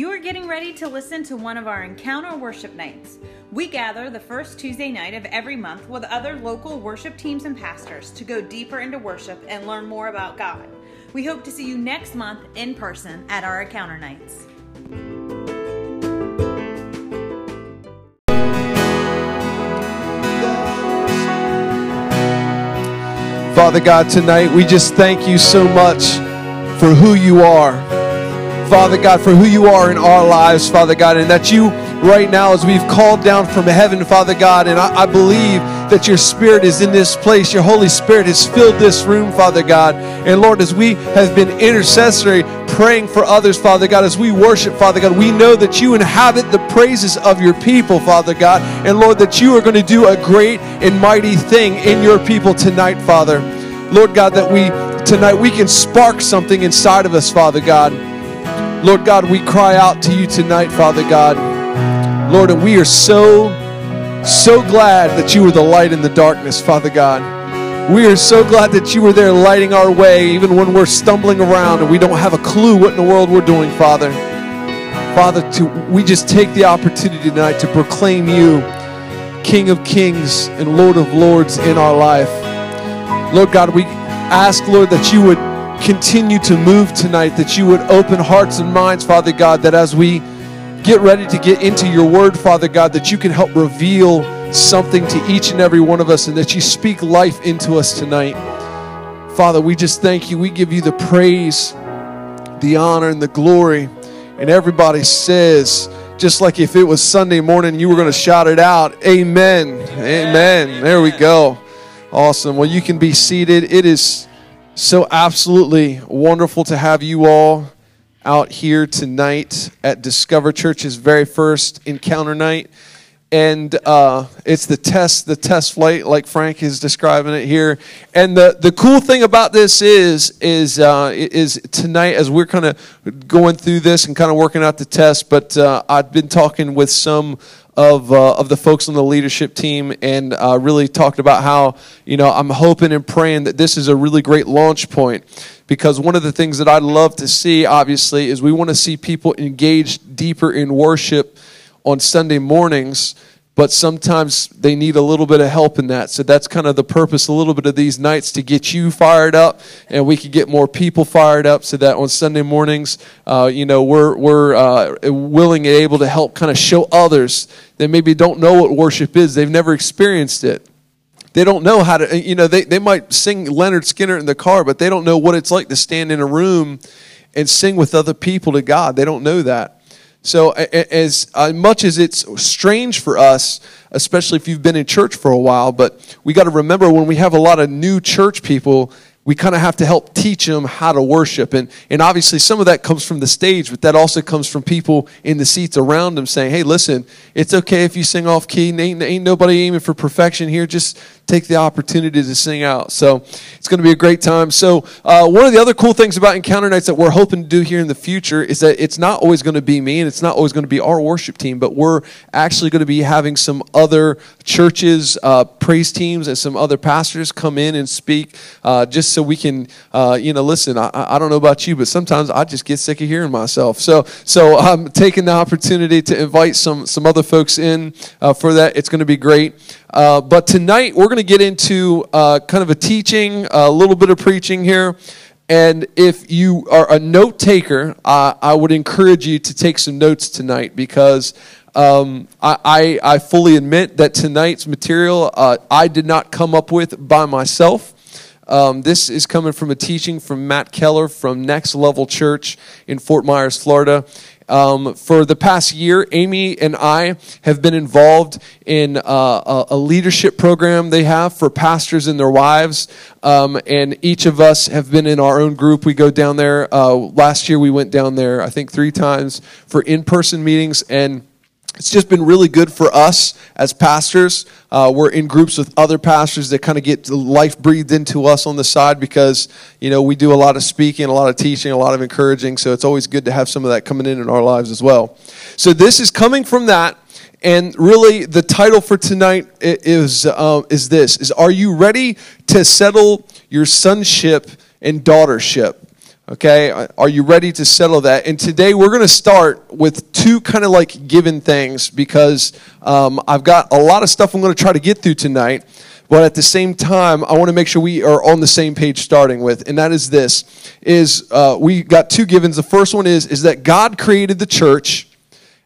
You are getting ready to listen to one of our Encounter Worship Nights. We gather the first Tuesday night of every month with other local worship teams and pastors to go deeper into worship and learn more about God. We hope to see you next month in person at our Encounter Nights. Father God, tonight we just thank you so much for who you are. Father God, for who you are in our lives, Father God, and that you right now, as we've called down from heaven, Father God, and I, I believe that your Spirit is in this place. Your Holy Spirit has filled this room, Father God. And Lord, as we have been intercessory, praying for others, Father God, as we worship, Father God, we know that you inhabit the praises of your people, Father God. And Lord, that you are going to do a great and mighty thing in your people tonight, Father. Lord God, that we tonight we can spark something inside of us, Father God. Lord God, we cry out to you tonight, Father God. Lord, and we are so, so glad that you were the light in the darkness, Father God. We are so glad that you were there lighting our way, even when we're stumbling around and we don't have a clue what in the world we're doing, Father. Father, to, we just take the opportunity tonight to proclaim you King of Kings and Lord of Lords in our life. Lord God, we ask, Lord, that you would continue to move tonight, that you would open hearts and minds, Father God, that as we get ready to get into your word, Father God, that you can help reveal something to each and every one of us and that you speak life into us tonight. Father, we just thank you. We give you the praise, the honor, and the glory. And everybody says, just like if it was Sunday morning, you were going to shout it out, Amen. Amen. There we go. Awesome. Well, you can be seated. It is so absolutely wonderful to have you all out here tonight at Discover Church's very first encounter night. And uh, it's the test, the test flight, like Frank is describing it here. And the, the cool thing about this is, is, uh, is tonight as we're kind of going through this and kind of working out the test. But uh, I've been talking with some of, uh, of the folks on the leadership team and uh, really talked about how, you know, I'm hoping and praying that this is a really great launch point because one of the things that I'd love to see, obviously, is we want to see people engaged deeper in worship on Sunday mornings but sometimes they need a little bit of help in that. So that's kind of the purpose a little bit of these nights to get you fired up and we can get more people fired up so that on Sunday mornings, uh, you know, we're, we're uh, willing and able to help kind of show others that maybe don't know what worship is. They've never experienced it. They don't know how to, you know, they, they might sing Lynyrd Skynyrd in the car, but they don't know what it's like to stand in a room and sing with other people to God. They don't know that. So, as uh, much as it's strange for us, especially if you've been in church for a while, but we got to remember when we have a lot of new church people, we kind of have to help teach them how to worship. And, and obviously, some of that comes from the stage, but that also comes from people in the seats around them saying, hey, listen, it's okay if you sing off key. Ain't, ain't nobody aiming for perfection here. Just take the opportunity to sing out. So it's going to be a great time. So, uh, one of the other cool things about Encounter Nights that we're hoping to do here in the future is that it's not always going to be me and it's not always going to be our worship team, but we're actually going to be having some other churches, uh, praise teams, and some other pastors come in and speak uh, just so we can, uh, you know, listen. I, I don't know about you, but sometimes I just get sick of hearing myself. So, so I'm taking the opportunity to invite some some other folks in uh, for that. It's going to be great. Uh, but tonight we're going to get into uh, kind of a teaching, a little bit of preaching here. And if you are a note taker, uh, I would encourage you to take some notes tonight because um, I, I, I, fully admit that tonight's material uh, I did not come up with by myself. Um, this is coming from a teaching from Matt Keller from Next Level Church in Fort Myers, Florida. Um, for the past year, Amy and I have been involved in uh, a, a, leadership program they have for pastors and their wives. Um, and each of us have been in our own group. We go down there. Uh, last year, we went down there, I think, three times for in person meetings. And it's just been really good for us as pastors. Uh, we're in groups with other pastors that kind of get life breathed into us on the side because you know we do a lot of speaking, a lot of teaching, a lot of encouraging. So it's always good to have some of that coming in in our lives as well. So this is coming from that, and really the title for tonight is uh, is this: is Are you ready to settle your sonship and daughtership? Okay, are you ready to settle that? And today we're going to start with two kind of like given things because um, I've got a lot of stuff I'm going to try to get through tonight. But at the same time, I want to make sure we are on the same page starting with, and that is this: is uh, we got two givens. The first one is is that God created the church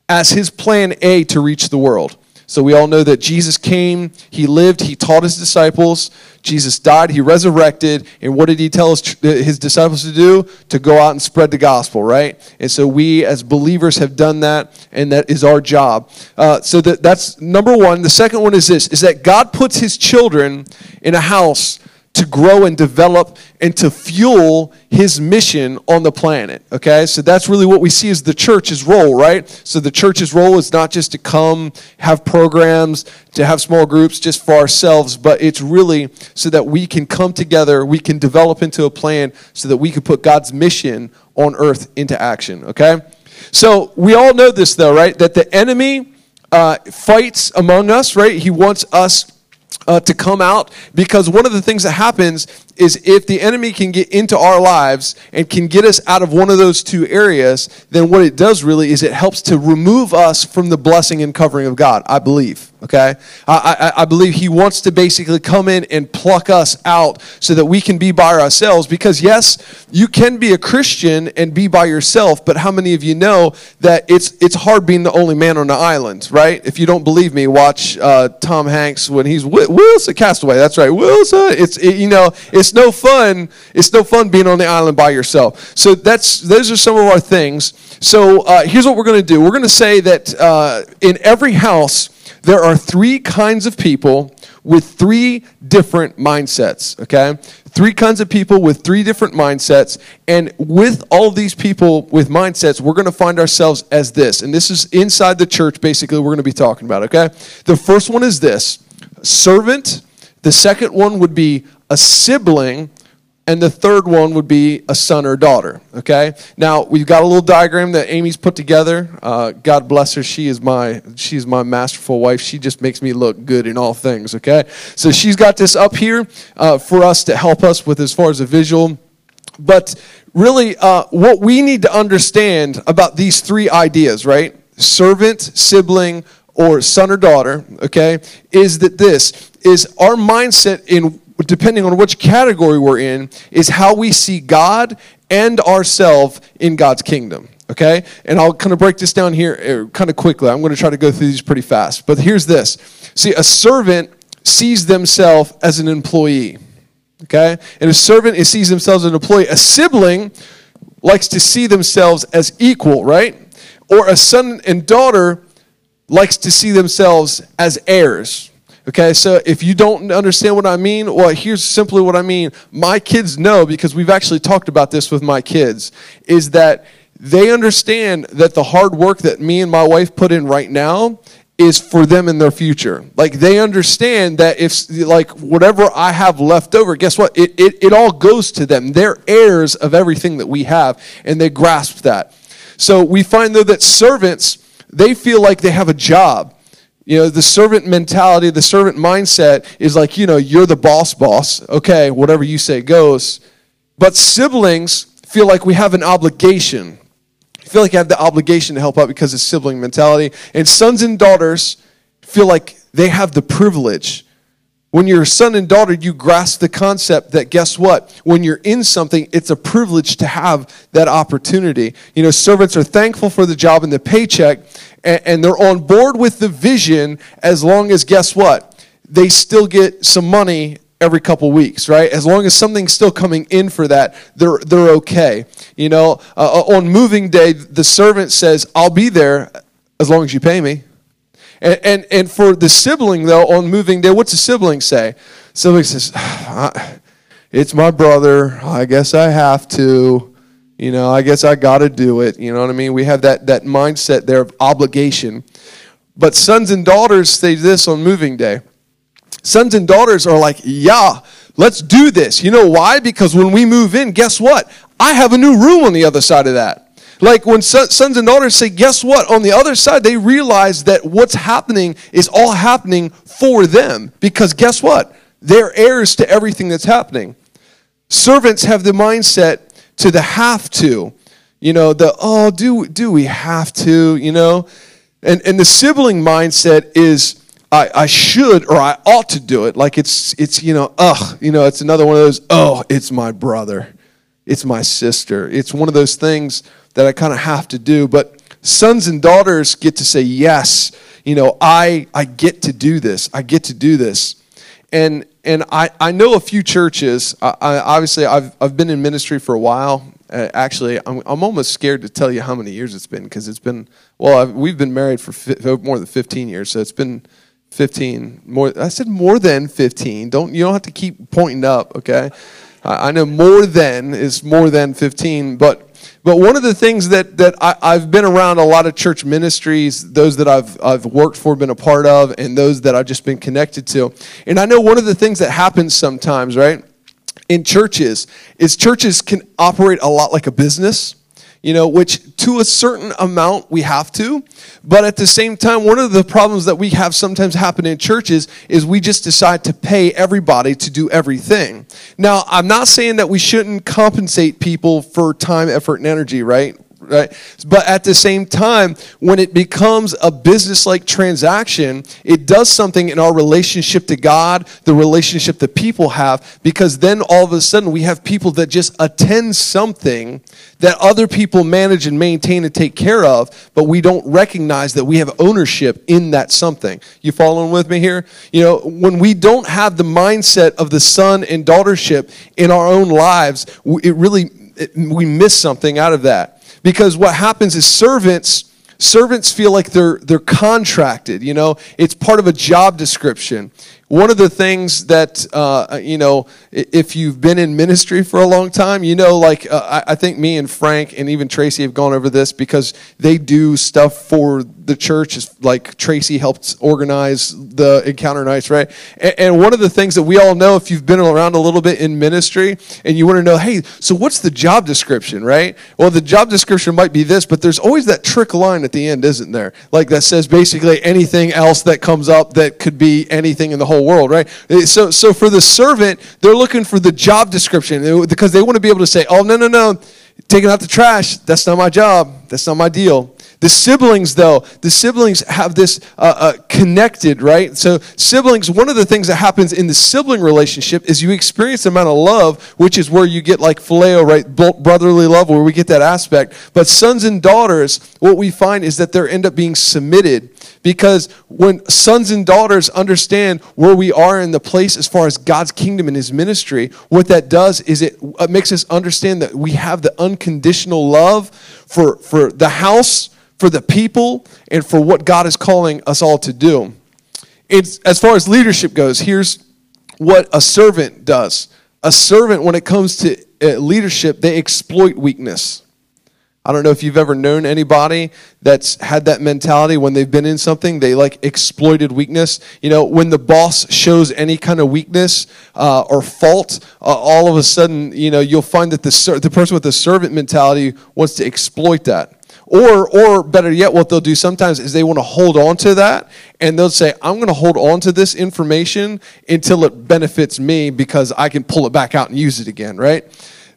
as His plan A to reach the world. So we all know that Jesus came, he lived, he taught his disciples. Jesus died, he resurrected, and what did he tell his, his disciples to do? To go out and spread the gospel, right? And so we as believers have done that, and that is our job. Uh, so that, that's number one. The second one is this: is that God puts his children in a house to grow and develop and to fuel his mission on the planet. Okay, so that's really what we see as the church's role, right? So the church's role is not just to come, have programs, to have small groups just for ourselves, but it's really so that we can come together, we can develop into a plan so that we can put God's mission on earth into action. Okay, so we all know this though, right? That the enemy uh, fights among us, right? He wants us uh, to come out because one of the things that happens is if the enemy can get into our lives and can get us out of one of those two areas, then what it does really is it helps to remove us from the blessing and covering of God, I believe. Okay? I, I, I believe he wants to basically come in and pluck us out so that we can be by ourselves. Because, yes, you can be a Christian and be by yourself, but how many of you know that it's, it's hard being the only man on the island, right? If you don't believe me, watch uh, Tom Hanks when he's Wilson Castaway. That's right, Wilson. It's, it, you know, it's no fun. It's no fun being on the island by yourself. So that's those are some of our things. So uh, here's what we're going to do. We're going to say that uh, in every house there are three kinds of people with three different mindsets. Okay, three kinds of people with three different mindsets, and with all these people with mindsets, we're going to find ourselves as this. And this is inside the church. Basically, we're going to be talking about. Okay, the first one is this: servant. The second one would be a sibling, and the third one would be a son or daughter. Okay. Now we've got a little diagram that Amy's put together. Uh, God bless her. She is my she's my masterful wife. She just makes me look good in all things. Okay. So she's got this up here uh, for us to help us with as far as a visual. But really, uh, what we need to understand about these three ideas, right? Servant, sibling, or son or daughter, okay, is that this is our mindset in depending on which category we're in is how we see God and ourselves in God's kingdom. Okay? And I'll kind of break this down here uh, kind of quickly. I'm going to try to go through these pretty fast. But here's this. See, a servant sees themselves as an employee. Okay? And a servant sees themselves as an employee. A sibling likes to see themselves as equal, right? Or a son and daughter likes to see themselves as heirs. Okay, so if you don't understand what I mean, well, here's simply what I mean. My kids know, because we've actually talked about this with my kids, is that they understand that the hard work that me and my wife put in right now is for them in their future. Like they understand that if like whatever I have left over, guess what? It, it, it all goes to them. They're heirs of everything that we have, and they grasp that. So we find though that servants, they feel like they have a job. You know, the servant mentality, the servant mindset is like, you know, you're the boss, boss. Okay, whatever you say goes. But siblings feel like we have an obligation. feel like you have the obligation to help out because of sibling mentality. And sons and daughters feel like they have the privilege. When you're a son and daughter, you grasp the concept that guess what? When you're in something, it's a privilege to have that opportunity. You know, servants are thankful for the job and the paycheck, and, and they're on board with the vision as long as, guess what? They still get some money every couple weeks, right? As long as something's still coming in for that, they're, they're okay. You know, uh, on moving day, the servant says, I'll be there as long as you pay me. And, and, and for the sibling, though, on moving day, what's the sibling say? Sibling says, It's my brother. I guess I have to. You know, I guess I got to do it. You know what I mean? We have that, that mindset there of obligation. But sons and daughters say this on moving day. Sons and daughters are like, yeah, let's do this. You know why? Because when we move in, guess what? I have a new room on the other side of that. Like when sons and daughters say, guess what? On the other side, they realize that what's happening is all happening for them. Because guess what? They're heirs to everything that's happening. Servants have the mindset to the have to. You know, the oh, do do we have to, you know? And and the sibling mindset is I, I should or I ought to do it. Like it's it's you know, ugh, you know, it's another one of those, oh, it's my brother. It's my sister. It's one of those things that I kind of have to do. But sons and daughters get to say, yes, you know, I, I get to do this. I get to do this. And, and I, I know a few churches. I, I, obviously, I've, I've been in ministry for a while. Uh, actually, I'm, I'm almost scared to tell you how many years it's been because it's been, well, I've, we've been married for fi- more than 15 years. So it's been 15. More, I said more than 15. Don't, you don't have to keep pointing up, okay? I, I know more than is more than 15, but but one of the things that, that I, have been around a lot of church ministries, those that I've, I've worked for, been a part of, and those that I've just been connected to. And I know one of the things that happens sometimes, right, in churches, is churches can operate a lot like a business you know, which to a certain amount we have to. But at the same time, one of the problems that we have sometimes happen in churches is we just decide to pay everybody to do everything. Now, I'm not saying that we shouldn't compensate people for time, effort, and energy, right? Right? But at the same time, when it becomes a business like transaction, it does something in our relationship to God, the relationship that people have, because then all of a sudden we have people that just attend something that other people manage and maintain and take care of, but we don't recognize that we have ownership in that something. You following with me here? You know, when we don't have the mindset of the son and daughtership in our own lives, it really, it, we miss something out of that because what happens is servants servants feel like they're they're contracted you know? It's part of a job description one of the things that uh, you know if you've been in ministry for a long time you know like uh, I, think me and frank and even tracy have gone over this because they do stuff for the church. Like tracy helped organize the encounter nights right? And one of the things that we all know if you've been around a little bit in ministry and you want to know hey so what's the job description right? Well the job description might be this but there's always that trick line at the end isn't there? Like that says basically anything else that comes up that could be anything in the whole world, right? Uh, so, so for the servant, they're looking for the job description because they want to be able to say, oh, no, no, no, taking out the trash, that's not my job, that's not my deal. The siblings, though, the siblings have this uh, uh, connected, right? So, siblings, one of the things that happens in the sibling relationship is you experience the amount of love, which is where you get like phileo, right? Brotherly love, where we get that aspect. But sons and daughters, what we find is that they end up being submitted because when sons and daughters understand where we are in the place as far as God's kingdom and his ministry, what that does is it, it makes us understand that we have the unconditional love for, for the house for the people, and for what God is calling us all to do. It's, as far as leadership goes, here's what a servant does. A servant, when it comes to uh, leadership, they exploit weakness. I don't know if you've ever known anybody that's had that mentality when they've been in something, they like exploited weakness. You know, when the boss shows any kind of weakness uh, or fault, uh, all of a sudden, you know, you'll find that the, the person with the servant mentality wants to exploit that. Or, or better yet, what they'll do sometimes is they want to hold on to that and they'll say, I'm going to hold on to this information until it benefits me because I can pull it back out and use it again, right?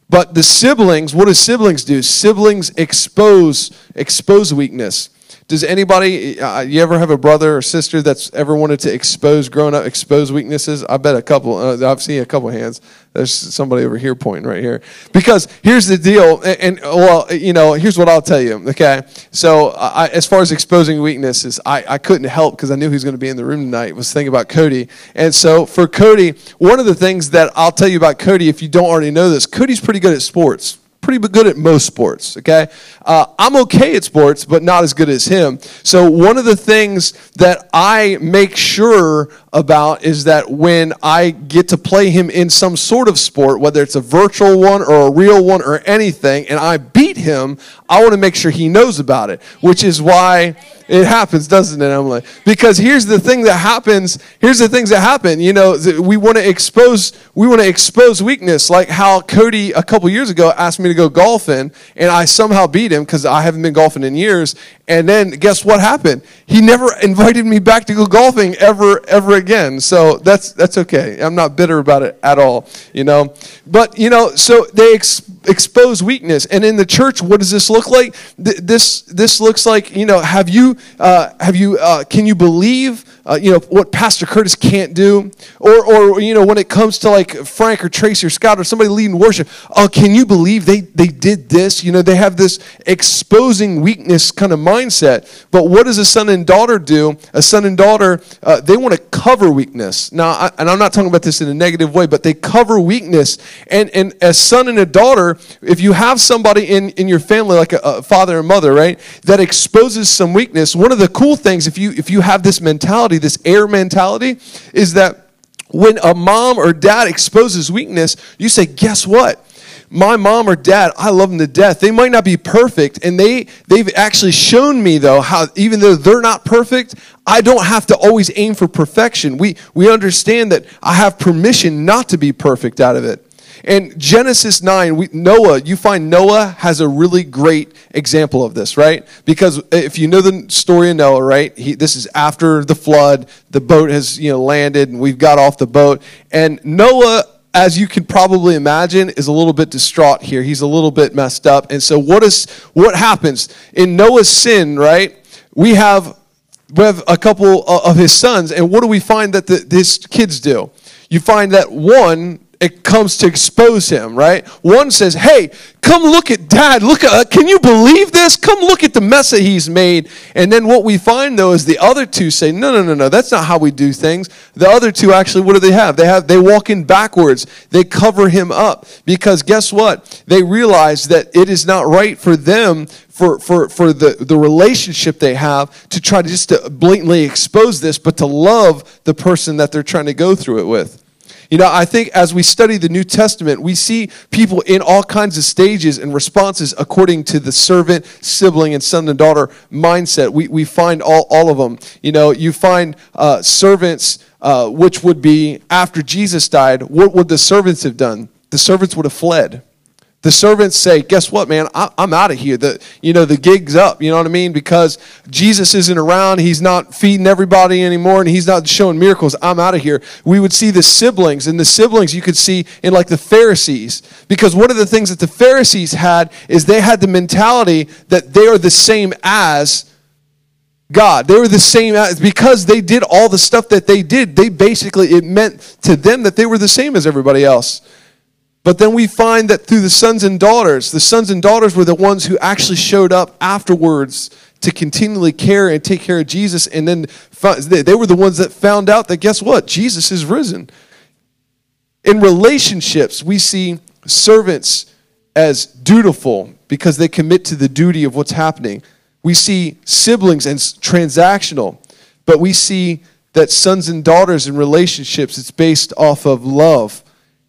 But the siblings, what do siblings do? Siblings expose, expose weakness. Does anybody, uh, you ever have a brother or sister that's ever wanted to expose, growing up, expose weaknesses? I bet a couple, uh, I've seen a couple hands. There's somebody over here pointing right here. Because here's the deal, and, and well, you know, here's what I'll tell you, okay? So, I, as far as exposing weaknesses, I, I couldn't help because I knew he was going to be in the room tonight, was thinking about Cody. And so, for Cody, one of the things that I'll tell you about Cody, if you don't already know this, Cody's pretty good at sports pretty good at most sports, okay? Uh, I'm okay at sports, but not as good as him. So, one of the things that I make sure about is that when I get to play him in some sort of sport, whether it's a virtual one or a real one or anything, and I beat him, I want to make sure he knows about it, which is why it happens, doesn't it, Emily? Because here's the thing that happens. Here's the things that happen. You know, we want to expose. We want to expose weakness, like how Cody a couple years ago asked me to go golfing, and I somehow beat him because I haven't been golfing in years. And then guess what happened? He never invited me back to go golfing ever, ever again. So that's that's okay. I'm not bitter about it at all. You know, but you know, so they. Ex- expose weakness. And in the church, what does this look like? Th- this this looks like you know have you uh, have you uh, can you believe uh, you know what Pastor Curtis can't do, or or you know when it comes to like Frank or Tracy or Scott or somebody leading worship, oh can you believe they they did this? You know they have this exposing weakness kind of mindset. But what does a son and daughter do? A son and daughter uh, they want to cover weakness. Now, I, and I'm not talking about this in a negative way, but they cover weakness. And and as son and a daughter, if you have somebody in in your family like a, a father and mother, right, that exposes some weakness, one of the cool things if you if you have this mentality mentality, this heir mentality, is that when a mom or dad exposes weakness, you say, guess what? my mom or dad i love them to death. They might not be perfect and they they've actually shown me though how even though they're not perfect i don't have to always aim for perfection. We we understand that i have permission not to be perfect out of it and Genesis 9, we, Noah, you find Noah has a really great example of this, right? Because if you know the story of Noah, right, he, this is after the flood, the boat has you know landed, and we've got off the boat. And Noah as you can probably imagine, is a little bit distraught here. He's a little bit messed up. And so what is what happens? In Noah's sin, right? We have we have a couple of his sons, and what do we find that the, kids do? You find that one it comes to expose him, right? One says, Hey, come look at dad. Look at, uh, can you believe this? Come look at the mess that he's made. And then what we find though is the other two say, No, no, no, no, that's not how we do things. The other two actually, what do they have? They have, they walk in backwards. They cover him up because guess what? They realize that it is not right for them for, for, for the, the relationship they have to try to just to blatantly expose this, but to love the person that they're trying to go through it with. You know, I think as we study the New Testament, we see people in all kinds of stages and responses according to the servant, sibling, and son and daughter mindset. We, we find all, all of them. You know, you find uh, servants, uh, which would be after Jesus died, what would the servants have done? The servants would have fled the servants say, "Guess what, man? I, am out of here. The you know the gig's up. You know what I mean? Because Jesus isn't around. He's not feeding everybody anymore, and he's not showing miracles. I'm out of here." We would see the siblings, and the siblings you could see in like the Pharisees, because one of the things that the Pharisees had is they had the mentality that they are the same as God. They were the same as because they did all the stuff that they did. They basically it meant to them that they were the same as everybody else. But then we find that through the sons and daughters, the sons and daughters were the ones who actually showed up afterwards to continually care and take care of Jesus. And then they were the ones that found out that guess what? Jesus is risen. In relationships, we see servants as dutiful because they commit to the duty of what's happening. We see siblings as transactional, but we see that sons and daughters in relationships, it's based off of love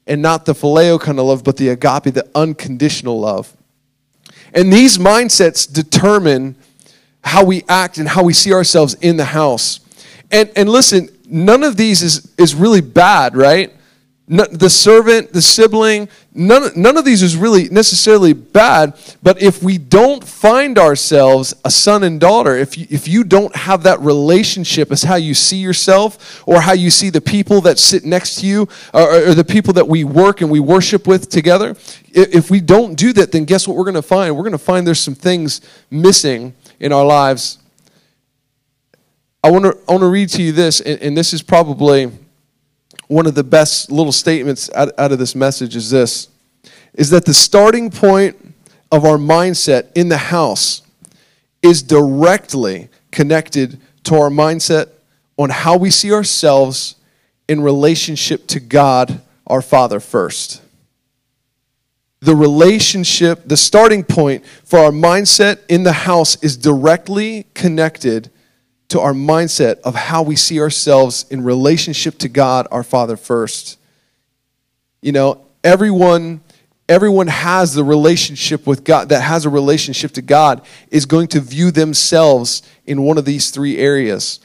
and not the phileo kind of love, but the agape, the unconditional love. And these mindsets determine how we act and how we see ourselves in the house. And, and listen, none of these is, is really bad, right? The servant, the sibling, none, none of these is really necessarily bad. But if we don't find ourselves a son and daughter, if you, if you don't have that relationship as how you see yourself or how you see the people that sit next to you or, or the people that we work and we worship with together, if we don't do that, then guess what we're going to find? We're going to find there's some things missing in our lives. I want to, I want to read to you this, and, and this is probably one of the best little statements out, out of this message is this is that the starting point of our mindset in the house is directly connected to our mindset on how we see ourselves in relationship to God, our Father, first. The relationship, the starting point for our mindset in the house is directly connected to our mindset of how we see ourselves in relationship to God, our Father, first. You know, everyone everyone has the relationship with God that has a relationship to God is going to view themselves in one of these three areas.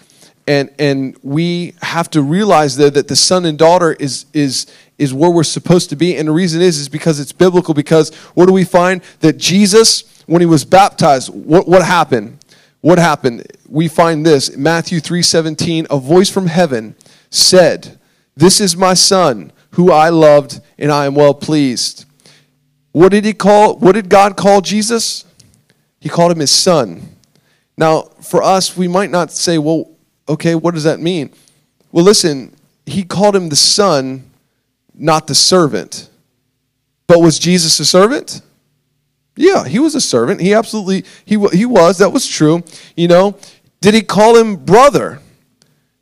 And and we have to realize though that the son and daughter is is is where we're supposed to be and the reason is is because it's biblical because what do we find that Jesus when he was baptized what what happened what happened? We find this Matthew 3:17, a voice from heaven said, "This is my son, who I loved, and I am well pleased." What did he call what did God call Jesus? He called him his son. Now, for us, we might not say, well, okay, what does that mean? Well, listen, he called him the son, not the servant. But was Jesus a servant? Yeah, he was a servant. He absolutely he he was. That was true. You know, did he call him brother?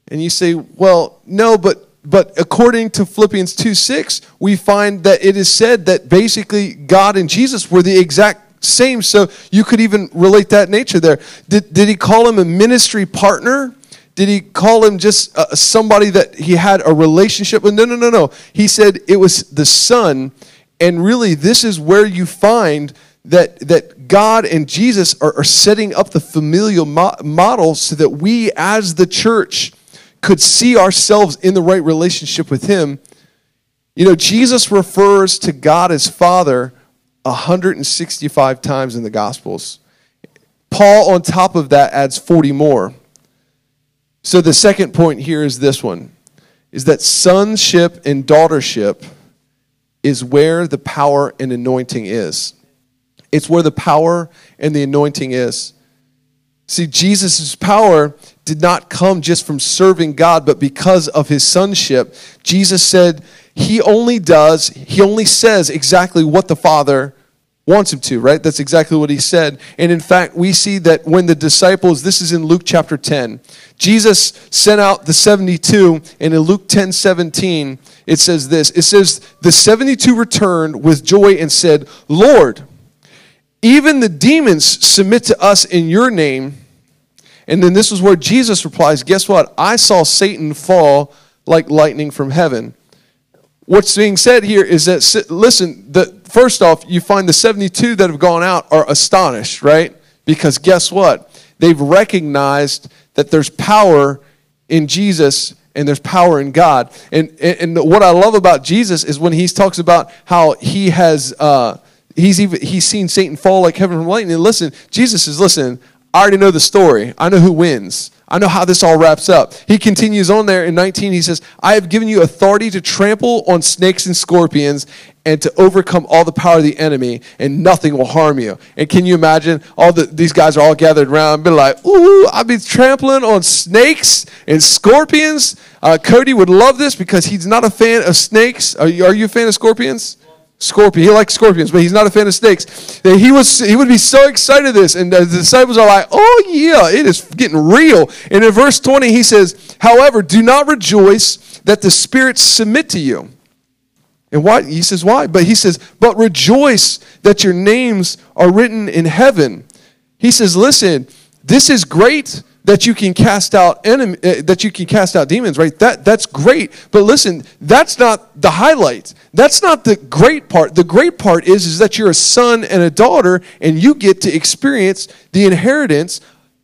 And you say, well, no, but but according to Philippians 2 6, we find that it is said that basically God and Jesus were the exact same. So you could even relate that nature there. Did, did he call him a ministry partner? Did he call him just uh, somebody that he had a relationship with? No, no, no, no. He said it was the son. And really, this is where you find that, that God and Jesus are, are setting up the familial mo- model so that we, as the church, could see ourselves in the right relationship with Him. You know, Jesus refers to God as Father 165 times in the Gospels. Paul, on top of that, adds 40 more. So the second point here is this one is that sonship and daughtership is where the power and anointing is. It's where the power and the anointing is. See, Jesus' power did not come just from serving God, but because of his sonship. Jesus said he only does, he only says exactly what the Father wants him to, right? That's exactly what he said. And in fact, we see that when the disciples, this is in Luke chapter 10, Jesus sent out the 72, and in Luke 10 17, it says this it says, The 72 returned with joy and said, Lord, even the demons submit to us in your name. And then this is where Jesus replies, Guess what? I saw Satan fall like lightning from heaven. What's being said here is that, listen, the, first off, you find the 72 that have gone out are astonished, right? Because guess what? They've recognized that there's power in Jesus and there's power in God. And, and, and what I love about Jesus is when he talks about how he has. Uh, he's even he's seen Satan fall like heaven from lightning. And listen, Jesus is listen. I already know the story. I know who wins. I know how this all wraps up. He continues on there in 19. He says, I have given you authority to trample on snakes and scorpions and to overcome all the power of the enemy, and nothing will harm you. And can you imagine all the, these guys are all gathered around be like, ooh, I'll be trampling on snakes and scorpions. Uh, Cody would love this because he's not a fan of snakes. Are you, are you a fan of scorpions? Scorpion. He likes scorpions, but he's not a fan of snakes. He was he would be so excited this, and the disciples are like, "Oh yeah, it is getting real." And in verse twenty, he says, "However, do not rejoice that the spirits submit to you." And why? He says, "Why?" But he says, "But rejoice that your names are written in heaven." He says, "Listen, this is great." That you can cast out enemy, uh, that you can cast out demons, right? That that's great. But listen, that's not the highlight. That's not the great part. The great part is is that you're a son and a daughter and you get to experience the inheritance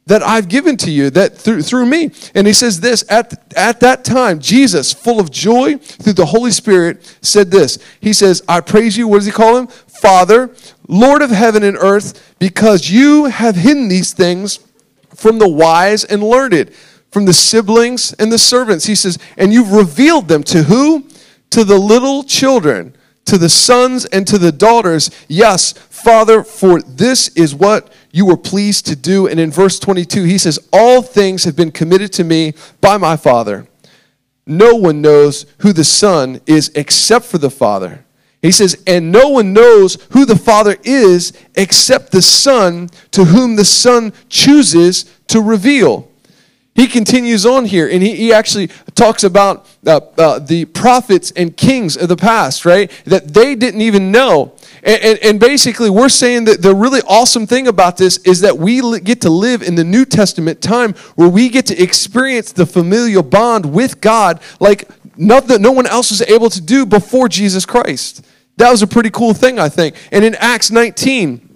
that I've given to you that through, through me. And he says this at, at that time, Jesus, full of joy through the Holy Spirit, said this. He says, I praise you. What does he call him? Father, Lord of heaven and earth, because you have hidden these things from the wise and learned, from the siblings and the servants. He says, and you've revealed them to who? To the little children, to the sons and to the daughters. Yes, Father, for this is what you were pleased to do. And in verse 22, he says, All things have been committed to me by my Father. No one knows who the Son is except for the Father he says, and no one knows who the Father is except the Son, to whom the Son chooses to reveal. He continues on here, and he, he actually talks about uh, uh, the prophets and kings of the past, right? That they didn't even know. And, and, and, basically, we're saying that the really awesome thing about this is that we get to live in the New Testament time where we get to experience the familial bond with God like nothing, no one else was able to do before Jesus Christ. That was a pretty cool thing, I think. And in Acts 19,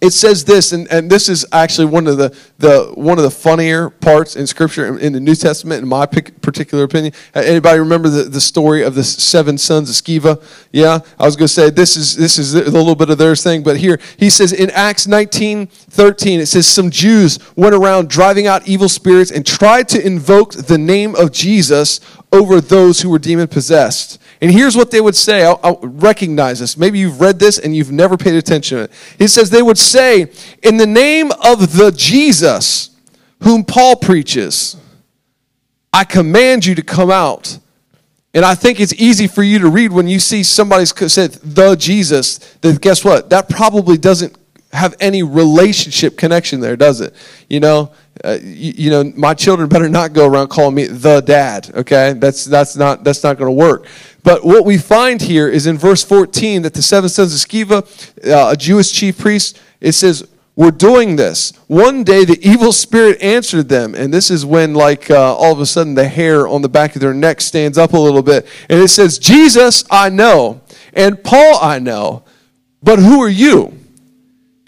it says this, and, and this is actually one of the, the one of the funnier parts in Scripture in the New Testament, in my particular opinion. Uh, anybody remember the, the story of the seven sons of Sceva? Yeah, I was going to say this is this is a little bit of their thing, but here he says in Acts 19, 13, it says some Jews went around driving out evil spirits and tried to invoke the name of Jesus over those who were demon possessed And here's what they would say. I'll, I'll recognize this. Maybe you've read this and you've never paid attention to it. It says they would say, In the name of the Jesus whom Paul preaches, I command you to come out. And I think it's easy for you to read when you see somebody's said the Jesus, that guess what? That probably doesn't have any relationship connection there, does it? You know, uh, you, you, know, my children better not go around calling me the dad. Okay, that's that's not that's not going to work. But what we find here is in verse 14 that the seven sons of Sceva, uh, a Jewish chief priest, it says, "We're doing this." One day, the evil spirit answered them, and this is when, like, uh, all of a sudden, the hair on the back of their neck stands up a little bit, and it says, "Jesus, I know, and Paul, I know, but who are you?"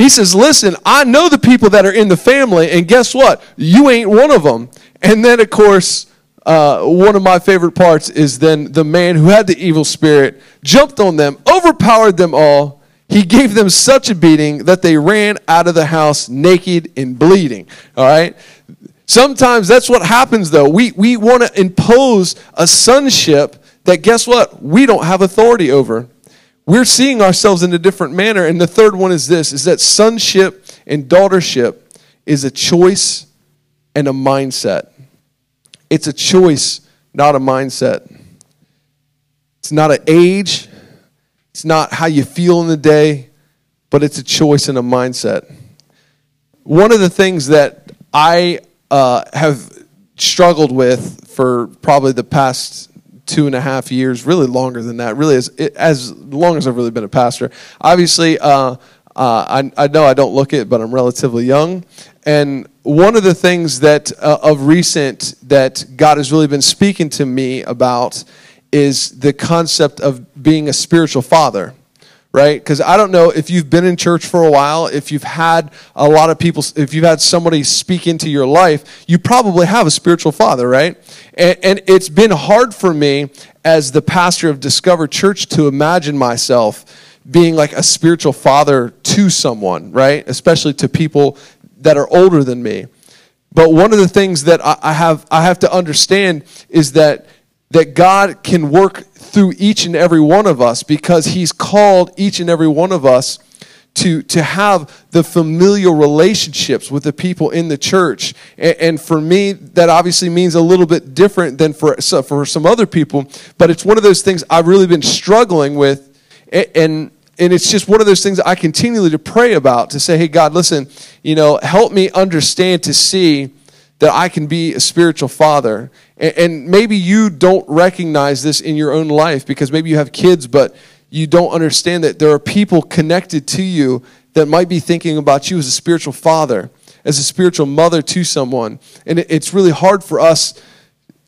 He says, Listen, I know the people that are in the family, and guess what? You ain't one of them. And then, of course, uh, one of my favorite parts is then the man who had the evil spirit jumped on them, overpowered them all. He gave them such a beating that they ran out of the house naked and bleeding. All right? Sometimes that's what happens, though. We, we want to impose a sonship that, guess what? We don't have authority over we're seeing ourselves in a different manner. And the third one is this is that sonship and daughtership is a choice and a mindset. It's a choice, not a mindset. It's not an age, it's not how you feel in the day, but it's a choice and a mindset. One of the things that I uh, have struggled with for probably the past two and a half years, really longer than that, really as, as long as I've really been a pastor. Obviously, uh, uh, I, I know I don't look it, but I'm relatively young. And one of the things that uh, of recent that God has really been speaking to me about is the concept of being a spiritual father right? Because I don't know if you've been in church for a while, if you've had a lot of people, if you've had somebody speak into your life, you probably have a spiritual father, right? And, and it's been hard for me as the pastor of Discover Church to imagine myself being like a spiritual father to someone, right? Especially to people that are older than me. But one of the things that I have, I have to understand is that, that God can work through each and every one of us because He's called each and every one of us to, to have the familial relationships with the people in the church. And, and, for me, that obviously means a little bit different than for, so for some other people, but it's one of those things I've really been struggling with. And, and, it's just one of those things I continually to pray about to say, hey, God, listen, you know, help me understand to see that I can be a spiritual father. And maybe you don't recognize this in your own life because maybe you have kids, but you don't understand that there are people connected to you that might be thinking about you as a spiritual father, as a spiritual mother to someone. And it's really hard for us.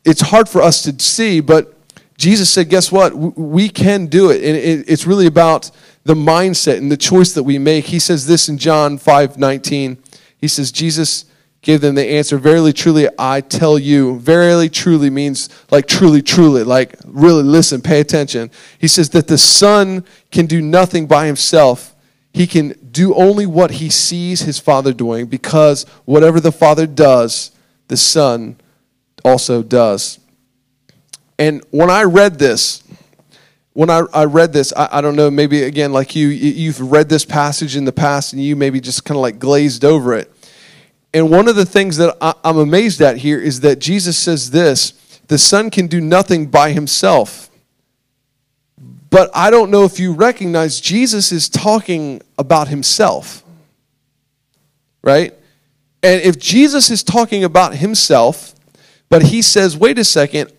It's hard for us to see, but Jesus said, guess what? We can do it. And it's really about the mindset and the choice that we make. He says this in John 5 19. He says, Jesus gave them the answer verily truly i tell you verily truly means like truly truly like really listen pay attention. He says that the son can do nothing by himself. He can do only what he sees his father doing because whatever the father does the son also does. And when i read this when I, I read this, I, I don't know, maybe again, like you, you've read this passage in the past and you maybe just kind of like glazed over it. And one of the things that I, am amazed at here is that Jesus says this the Son can do nothing by himself. But I don't know if you recognize Jesus is talking about himself. Right? And if Jesus is talking about himself, but he says, wait a second,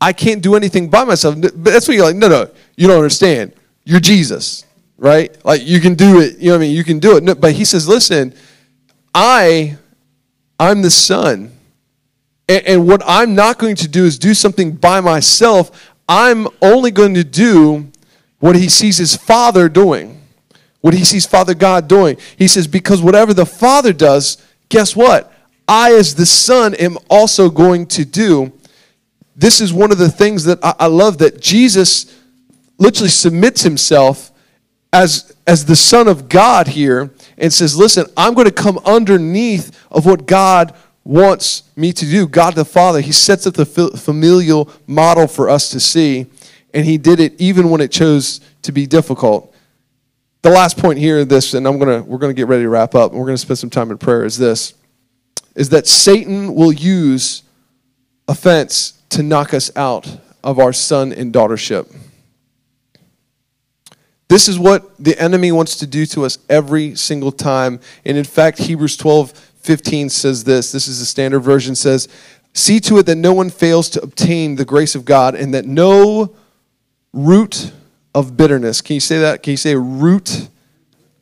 I can't do anything by myself. But that's what you're like, no, no, you don't understand. You're Jesus, right? Like you can do it. You know what I mean? You can do it. No, but he says, listen, I I'm the son. And, and what I'm not going to do is do something by myself. I'm only going to do what he sees his father doing, what he sees Father God doing. He says, because whatever the father does, guess what? I, as the son, am also going to do. This is one of the things that I, I love that Jesus literally submits himself as, as the Son of God here and says, Listen, I'm going to come underneath of what God wants me to do. God the Father, He sets up the familial model for us to see. and he did it even when it chose to be difficult. The last point here of this, and I'm gonna we're gonna get ready to wrap up, and we're gonna spend some time in prayer, is this is that Satan will use offense to knock us out of our son and daughtership. This is what the enemy wants to do to us every single time. And in fact, Hebrews 12 15 says this. This is the standard version says, See to it that no one fails to obtain the grace of God and that no root of bitterness, can you say that? Can you say root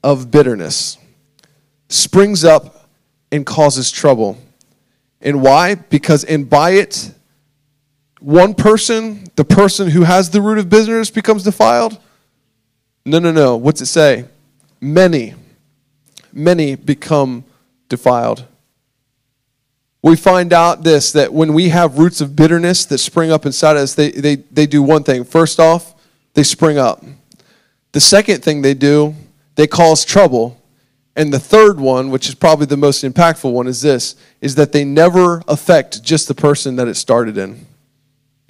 of bitterness springs up and causes trouble? And why? Because, and by it, one person, the person who has the root of bitterness, becomes defiled? No, no, no. What's it say? Many, many become defiled. We find out this that when we have roots of bitterness that spring up inside us, they, they, they do one thing. First off, they spring up. The second thing they do, they cause trouble. And the third one, which is probably the most impactful one, is this is that they never affect just the person that it started in.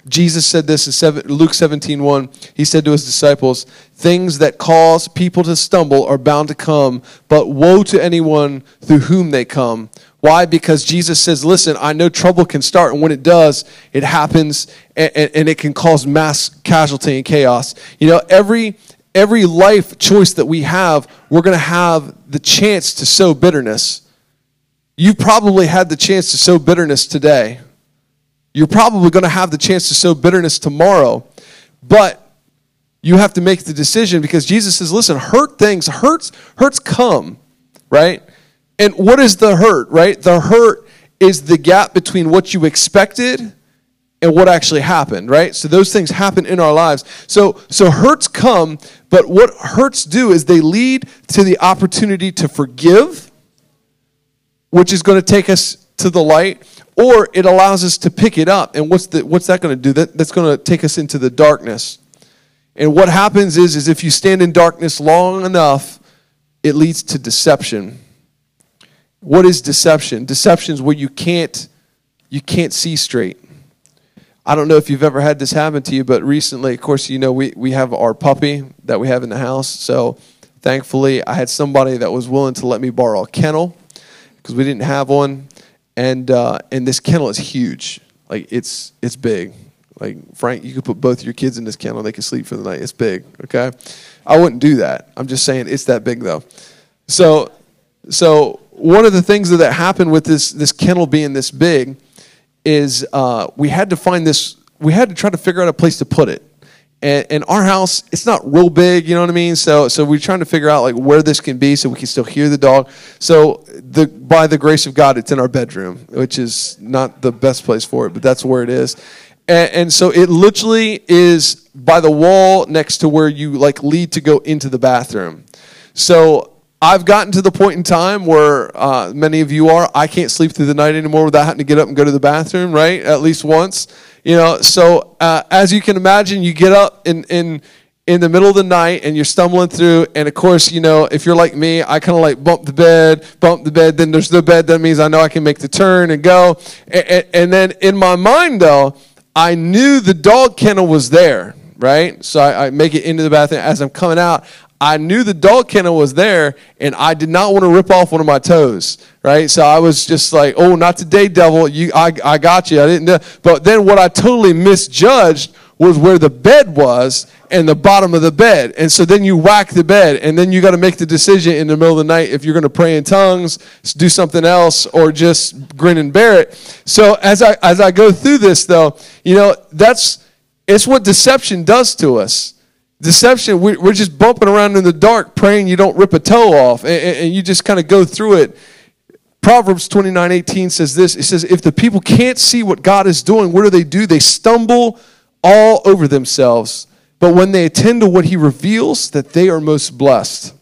Jesus said this in Luke 17 1. He said to his disciples, Things that cause people to stumble are bound to come, but woe to anyone through whom they come. Why? Because Jesus says, Listen, I know trouble can start, and when it does, it happens and, and it can cause mass casualty and chaos. You know, every every life choice that we have, we're going to have the chance to sow bitterness. You probably had the chance to sow bitterness today. You're probably going to have the chance to sow bitterness tomorrow. But you have to make the decision because Jesus says, listen, hurt things, hurts, hurts come, right? And what is the hurt, right? The hurt is the gap between what you expected and what actually happened, right? So those things happen in our lives. So so hurts come, but what hurts do is they lead to the opportunity to forgive, which is going to take us to the light or it allows us to pick it up. And what's, the, what's that going to do? That, that's going to take us into the darkness. And what happens is, is if you stand in darkness long enough, it leads to deception. What is deception? Deception is where you can't, you can't see straight. I don't know if you've ever had this happen to you, but recently, of course, you know, we, we have our puppy that we have in the house. So thankfully, I had somebody that was willing to let me borrow a kennel because we didn't have one and uh, and this kennel is huge. Like it's it's big. Like Frank, you could put both your kids in this kennel; they can sleep for the night. It's big. Okay, I wouldn't do that. I'm just saying it's that big though. So so one of the things that happened with this this kennel being this big is uh, we had to find this. We had to try to figure out a place to put it. And, and, our house, it's not real big, you know what I mean? So, so we're trying to figure out like where this can be so we can still hear the dog. So, the, by the grace of God, it's in our bedroom, which is not the best place for it, but that's where it is. And, and so it literally is by the wall next to where you like lead to go into the bathroom. So I've gotten to the point in time where uh, many of you are. I can't sleep through the night anymore without having to get up and go to the bathroom, right? At least once. You know, so uh, as you can imagine, you get up in, in, in the middle of the night and you're stumbling through. And of course, you know, if you're like me, I kind of like bump the bed, bump the bed. Then there's the bed. That means I know I can make the turn and go. And, and, and then in my mind, though, I knew the dog kennel was there, right? So I, I, make it into the bathroom. As I'm coming out, I knew the dog kennel was there, and I did not want to rip off one of my toes, right? So I was just like, "Oh, not today, devil! You, I, I got you. I didn't know." But then what I totally misjudged was where the bed was and the bottom of the bed. And so then you whack the bed, and then you got to make the decision in the middle of the night if you're going to pray in tongues, do something else, or just grin and bear it. So as I as I go through this, though, you know that's it's what deception does to us deception, we're just bumping around in the dark praying you don't rip a toe off, and you just kind of go through it. Proverbs 29 18 says this it says, If the people can't see what God is doing, what do they do? They stumble all over themselves. But when they attend to what He reveals, that they are most blessed.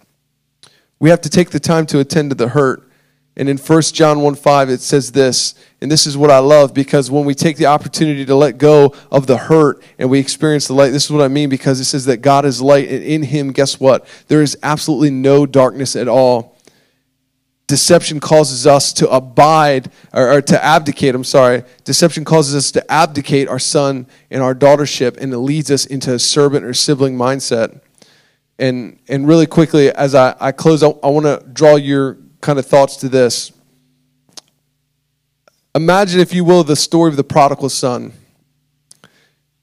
We have to take the time to attend to the hurt and in 1 John 1 5, it says this, and this is what I love because when we take the opportunity to let go of the hurt and we experience the light, this is what I mean because it says that God is light, and in Him, guess what? There is absolutely no darkness at all. deception causes us to abide or, or, to abdicate. I'm sorry. Deception causes us to abdicate our son and our daughtership, and it leads us into a servant or sibling mindset. And and really quickly, as I, I close, I, I want to draw your kind of thoughts to this. Imagine, if you will, the story of the prodigal son.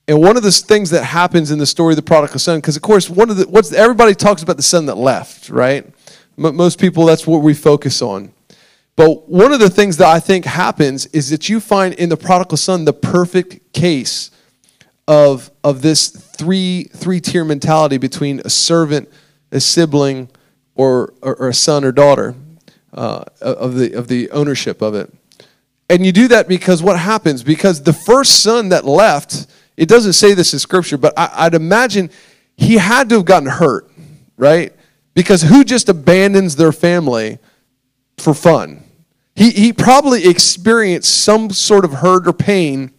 And one of the things that happens in the story of the prodigal son, because of course, one of the what's everybody talks about the son that left, right? Most people, that's what we focus on. But one of the things that I think happens is that you find in the prodigal son the perfect case of, of this three, three tier mentality between a servant, a sibling, or, or, or a son or daughter uh, of, the, of the ownership of it. And you do that because what happens? Because the first son that left, it doesn't say this in scripture, but I, I'd imagine he had to have gotten hurt, right? Because who just abandons their family for fun? He, he probably experienced some sort of hurt or pain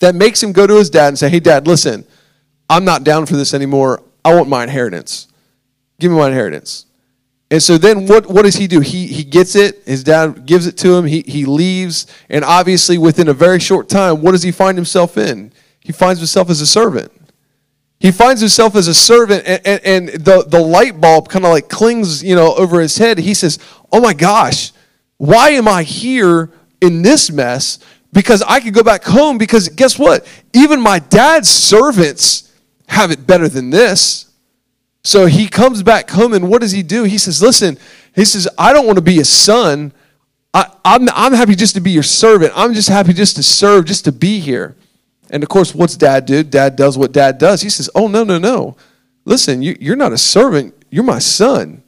that makes him go to his dad and say, Hey, dad, listen, I'm not down for this anymore. I want my inheritance. Give me my inheritance. And so then what, what does he do? He, he gets it. His dad gives it to him. He, he leaves. And obviously, within a very short time, what does he find himself in? He finds himself as a servant. He finds himself as a servant, and, and, and the, the light bulb kind of like clings, you know, over his head. He says, Oh my gosh, why am I here in this mess? Because I could go back home, because guess what? Even my dad's servants have it better than this. So he comes back home, and what does he do? He says, Listen, he says, I don't want to be a son. I, I'm, I'm happy just to be your servant. I'm just happy just to serve, just to be here. And of course, what's dad do? Dad does what dad does. He says, Oh, no, no, no. Listen, you, you're not a servant. You're my son.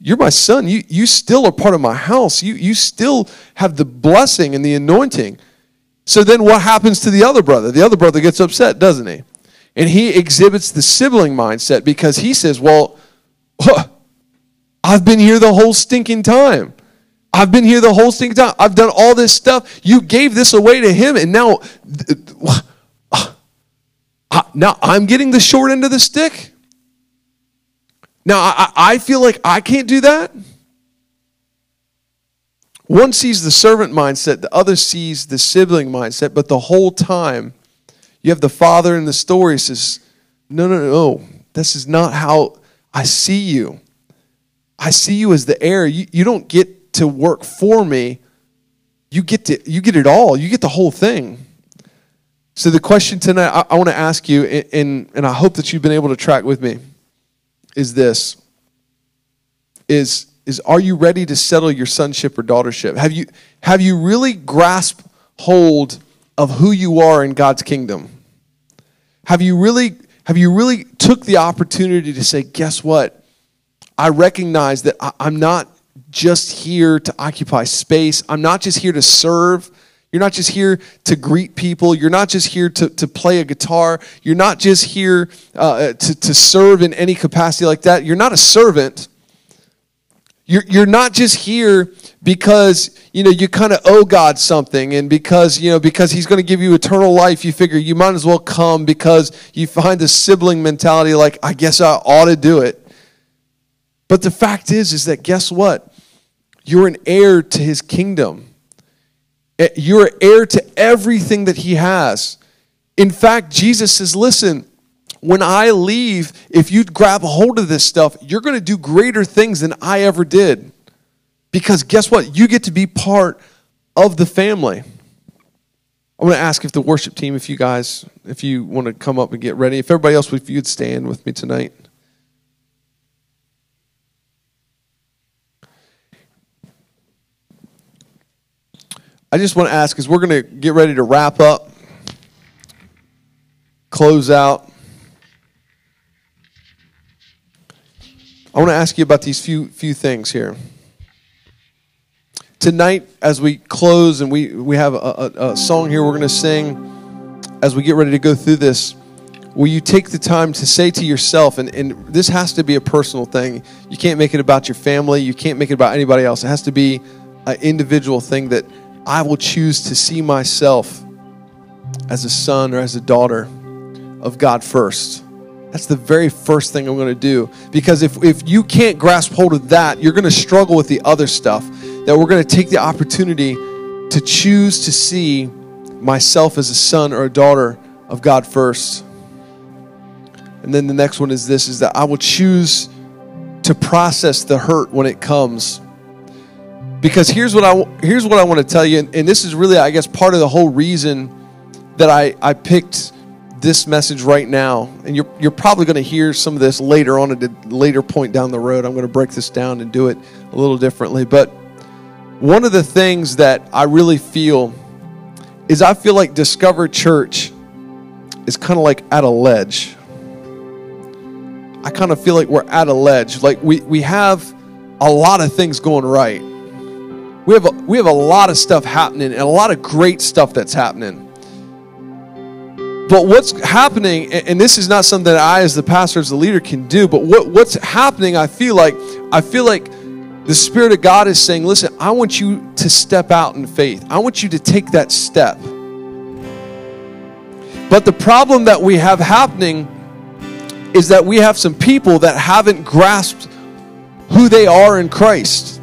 You're my son. You, you still are part of my house. You, you still have the blessing and the anointing. So then what happens to the other brother? The other brother gets upset, doesn't he? And he exhibits the sibling mindset because he says, Well, huh, I've been here the whole stinking time. I've been here the whole stinking time. I've done all this stuff. You gave this away to him, and now uh, now I'm getting the short end of the stick. Now I, I feel like I can't do that. One sees the servant mindset, the other sees the sibling mindset, but the whole time you have the father in the story says, No, no, no, this is not how I see you. I see you as the heir. You, you don't get to work for me. You get to you get it all. You get the whole thing. So, the question tonight I, I want to ask you, and, and I hope that you've been able to track with me, is this is, is Are you ready to settle your sonship or daughtership? Have you, have you really grasped hold of who you are in God's kingdom? Have you really, have you really took the opportunity to say, guess what? I recognize that I, I'm not just here to occupy space, I'm not just here to serve. You're not just here to greet people. You're not just here to, to play a guitar. You're not just here uh, to, to serve in any capacity like that. You're not a servant. You're, you're not just here because you know you kind of owe God something and because you know because he's going to give you eternal life you figure you might as well come because you find the sibling mentality like I guess I ought to do it. But the fact is is that guess what? You're an heir to his kingdom. Eh, you're an heir to everything that he has. In fact, Jesus says, listen, when I leave, if you grab hold of this stuff, you're going to do greater things than I ever did. Because guess what? You get to be part of the family. I want to ask if the worship team, if you guys, if you want to come up and get ready, if everybody else, if you'd stand with me tonight. I just want to ask because we're going to get ready to wrap up, close out. I want to ask you about these few few things here. Tonight, as we close and we, we have a, a, a song here we're going to sing as we get ready to go through this, will you take the time to say to yourself, and, and this has to be a personal thing. You can't make it about your family, you can't make it about anybody else. It has to be an individual thing that I will choose to see myself as a son or as a daughter of God first. That's the very first thing I'm going to do. Because if, if you can't grasp hold of that, you're going to struggle with the other stuff. that we're going to take the opportunity to choose to see myself as a son or a daughter of God first. And then the next one is this is that I will choose to process the hurt when it comes. Because here's what I here's what I want to tell you and, and this is really I guess part of the whole reason that I I picked this message right now, and you're, you're probably going to hear some of this later on at a later point down the road. I'm going to break this down and do it a little differently. But one of the things that I really feel is I feel like Discover Church is kind of like at a ledge. I kind of feel like we're at a ledge. Like we, we have a lot of things going right. We have a, we have a lot of stuff happening and a lot of great stuff that's happening. But what's happening, and this is not something that I, as the pastor, as the leader, can do, but what, what's happening, I feel like, I feel like the Spirit of God is saying, listen, I want you to step out in faith. I want you to take that step. But the problem that we have happening is that we have some people that haven't grasped who they are in Christ.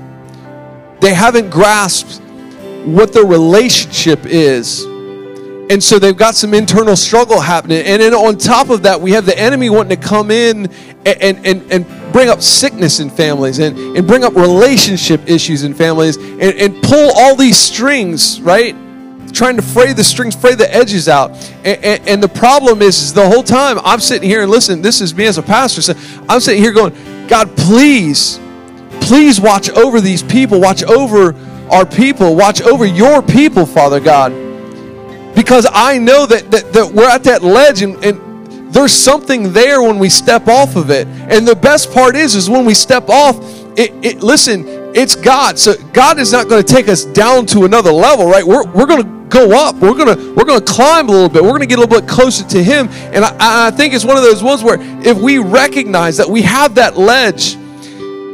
They haven't grasped what their relationship is and so they've got some internal struggle happening. And then on top of that, we have the enemy wanting to come in and, and, and bring up sickness in families and, and bring up relationship issues in families and, and pull all these strings, right? Trying to fray the strings, fray the edges out. And, and, and the problem is, is the whole time I'm sitting here and listen, this is me as a pastor. So I'm sitting here going, God, please, please watch over these people, watch over our people, watch over your people, Father God because I know that, that, that we're at that ledge and, and there's something there when we step off of it. And the best part is, is when we step off, it, it listen, it's God. So God is not going to take us down to another level, right? We're, we're going to go up. We're gonna we're gonna climb a little bit. We're gonna get a little bit closer to Him. And I, I think it's one of those ones where if we recognize that we have that ledge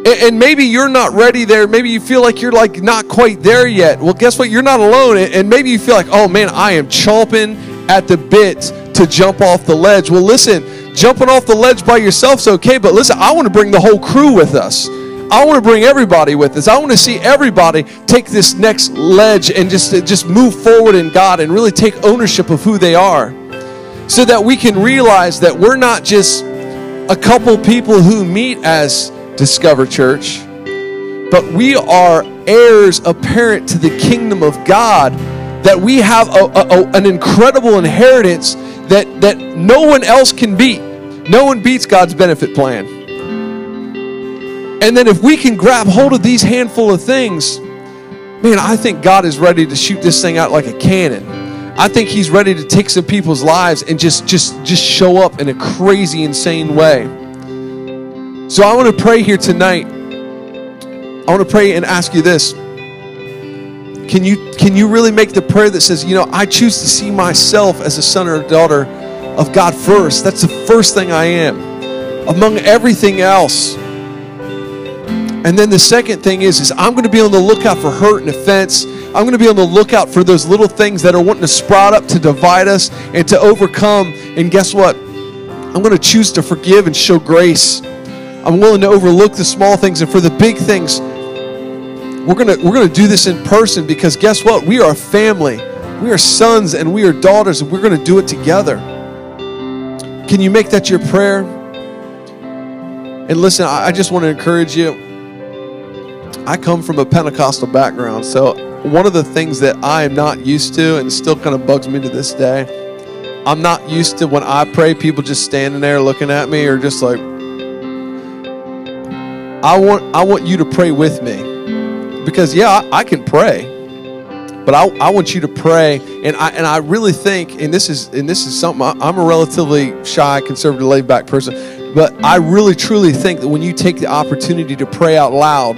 and maybe you're not ready there. Maybe you feel like you're like not quite there yet. Well guess what? You're not alone. And maybe you feel like oh man i am chomping at the bit to jump off the ledge. Well listen jumping off the ledge by yourself's okay but listen i want to bring the whole crew with us. I want to bring everybody with us. I want to see everybody take this next ledge and just just move forward in god and really take ownership of who they are. So that we can realize that we're not just a couple people who meet as Discover Church, but we are heirs apparent to the kingdom of God, that we have a, a, an incredible inheritance that, that no one else can beat. No one beats God's benefit plan. And then if we can grab hold of these handful of things, man, I think God is ready to shoot this thing out like a cannon. I think he's ready to take some people's lives and just just just show up in a crazy insane way. So I want to pray here tonight. I want to pray and ask you this. Can you can you really make the prayer that says, you know, I choose to see myself as a son or a daughter of God first. That's the first thing I am. Among everything else. And then the second thing is, is I'm going to be on the lookout for hurt and offense. I'm going to be on the lookout for those little things that are wanting to sprout up to divide us and to overcome. And guess what? I'm going to choose to forgive and show grace. I'm willing to overlook the small things and for the big things, we're gonna we're gonna do this in person because guess what? We are a family. We are sons and we are daughters, and we're gonna do it together. Can you make that your prayer? And listen, I just want to encourage you. I come from a Pentecostal background, so one of the things that I am not used to, and still kind of bugs me to this day, I'm not used to when I pray, people just standing there looking at me or just like, I want I want you to pray with me because yeah, I, I can pray, but I, I want you to pray, and I and I really think, and this is and this is something I, I'm a relatively shy, conservative, laid back person, but I really truly think that when you take the opportunity to pray out loud,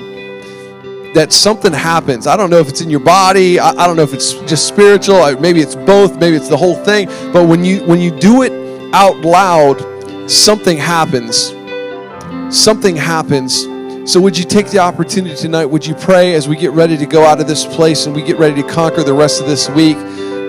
that something happens. I don't know if it's in your body. I, I don't know if it's just spiritual. Maybe it's both. Maybe it's the whole thing. But when you when you do it out loud, something happens. Something happens so, would you take the opportunity tonight? Would you pray as we get ready to go out of this place and we get ready to conquer the rest of this week?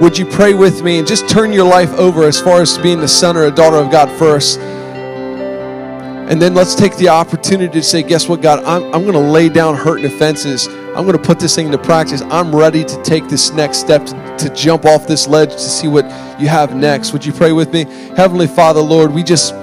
Would you pray with me and just turn your life over as far as being the son or a daughter of God first? And then let's take the opportunity to say, guess what, God? I'm, I'm going to lay down hurt and offenses I'm going to put this thing into practice. I'm ready to take this next step to, to jump off this ledge to see what you have next. Would you pray with me? Heavenly Father, Lord, we just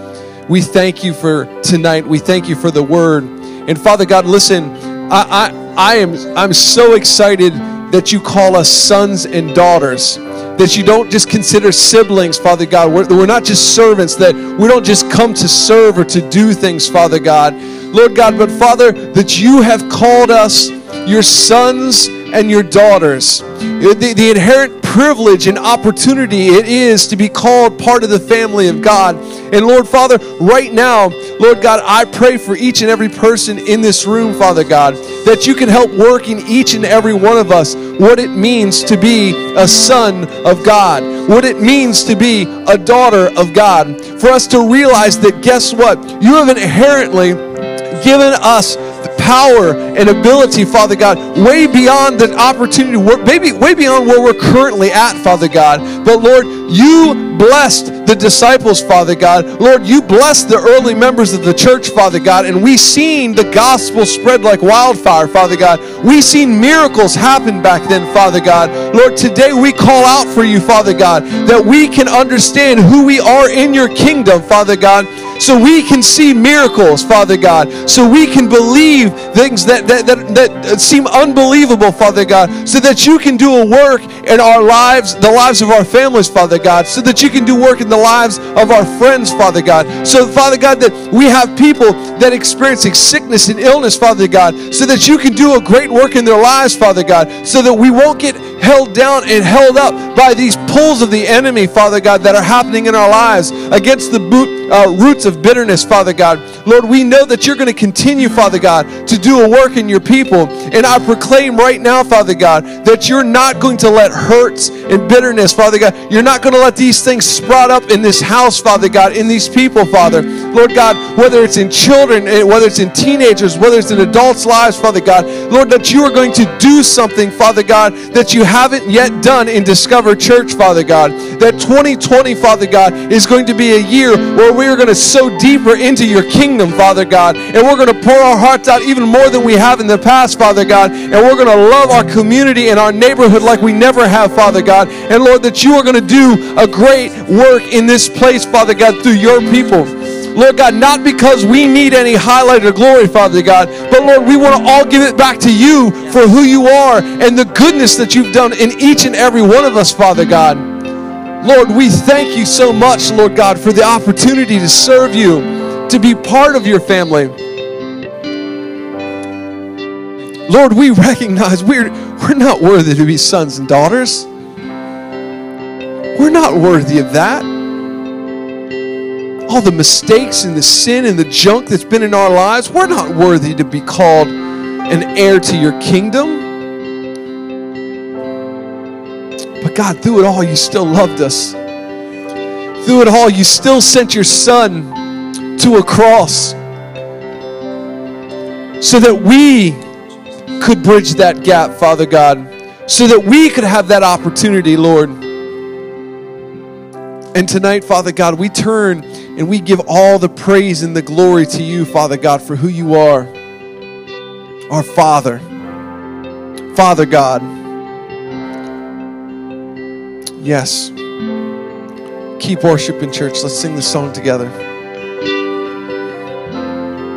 we thank you for tonight. We thank you for the word. And Father God, listen, I I, I am I'm so excited that you call us sons and daughters that you don't just consider siblings, Father God. We're, we're, not just servants, that we don't just come to serve or to do things, Father God. Lord God, but Father, that you have called us your sons and your daughters. The, the inherent privilege and opportunity it is to be called part of the family of God. And Lord Father, right now, Lord God, I pray for each and every person in this room, Father God, that you can help work in each and every one of us what it means to be a son of God, what it means to be a daughter of God. For us to realize that, guess what? You have inherently given us power and ability, Father God, way beyond the opportunity, maybe way beyond where we're currently at, Father God. But Lord, you blessed the disciples, Father God. Lord, you blessed the early members of the church, Father God, and we seen the gospel spread like wildfire, Father God. We seen miracles happen back then, Father God. Lord, today we call out for you, Father God, that we can understand who we are in your kingdom, Father God so we can see miracles, Father God, so we can believe things that, that, that, that seem unbelievable, Father God, so that you can do a work in our lives, the lives of our families, Father God, so that you can do work in the lives of our friends, Father God. So, Father God, that we have people that are experiencing sickness and illness, Father God, so that you can do a great work in their lives, Father God, so that we won't get held down and held up by these pulls of the enemy, Father God, that are happening in our lives against the boot, uh, roots of bitterness, Father God. Lord, we know that you're going to continue, Father God, to do a work in your people. And I proclaim right now, Father God, that you're not going to let hurts and bitterness, Father God, you're not going to let these things sprout up in this house, Father God, in these people, Father. Lord God, whether it's in children, eh, whether it's in teenagers, whether it's in adults' lives, Father God, Lord, that you are going to do something, Father God, that you haven't yet done in Discover Church, Father God. That 2020, Father God, is going to be a year where we are going to sow deeper into your kingdom, Father God, and we're going to pour our hearts out even more than we have in the past, Father God, and we're going to love our community and our neighborhood like we never have, Father God. And Lord, that you are going to do a great work in this place, Father God, through your people. Lord God, not because we need any highlight or glory, Father God, but Lord, we want to all give it back to you for who you are and the goodness that you've done in each and every one of us, Father God. Lord, we thank you so much, Lord God, for the opportunity to serve you, to be part of your family. Lord, we recognize we're, we're not worthy to be sons and daughters. We're not worthy of that all the mistakes and the sin and the junk that's been in our lives, we're not worthy to be called an heir to your kingdom. God, through it all, you still loved us. Through it all, you still sent your son to a cross so that we could bridge that gap, Father God, so that we could have that opportunity, Lord. And tonight, Father God, we turn and we give all the praise and the glory to you, Father God, for who you are. Our Father. Father God. Yes. Keep worshiping, church. Let's sing the song together.